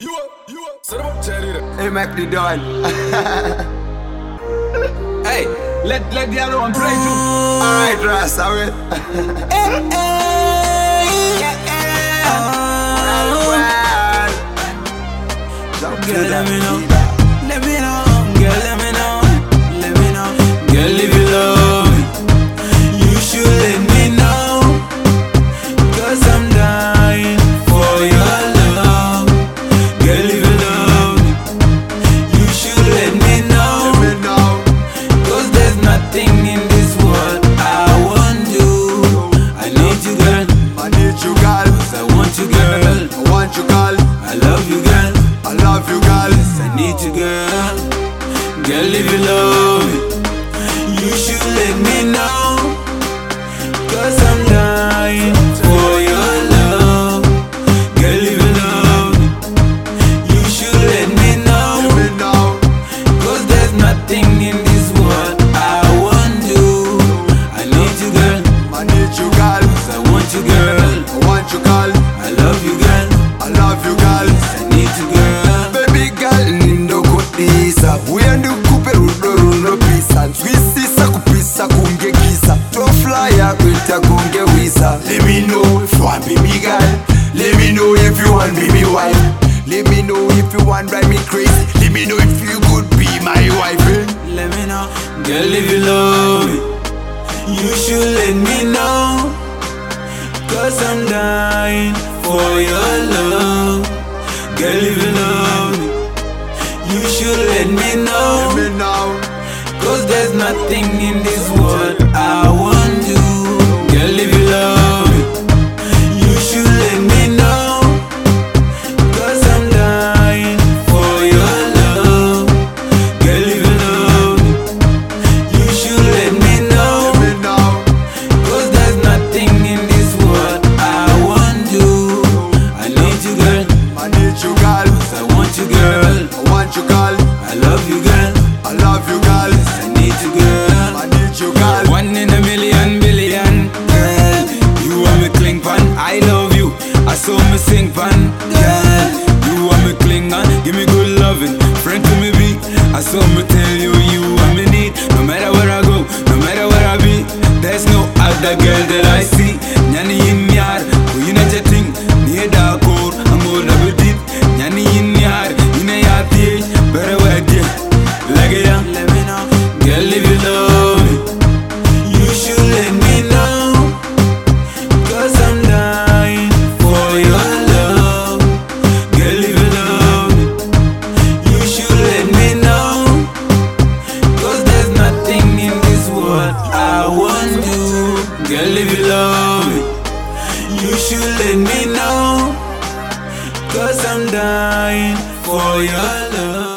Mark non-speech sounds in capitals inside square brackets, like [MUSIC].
You up, you up. Set up, chat it up. Hey, make the done. [LAUGHS] Hey, let let the other one play too. Alright, Ras, alright. Girl, let me know. Let me know. You, girl. I want you, girl. I love you, girl. I love you, girl. I need you, girl. Girl, if you love me, you should let me know. You baby girl Let me know if you want baby wife Let me know if you want drive me crazy Let me know if you could be my wife eh? Let me know, girl, if you love me, you should let me know. Cause I'm dying for your love. Girl, if you love me, you should let me Let know. me know Cause there's nothing in this world I won't other girl that I see. Nyani in yar, ko yina jetting. Ni da kor, amo da bedit. Nyani in yar, yina yati. Better wear dear. Like it, let me know. Girl, if you love me. You should let me know Cause I'm dying for your love Girl, if you love me You should let me know Cause there's nothing in this world I won't do Girl, if you love me You should let me know. Cause I'm dying for your love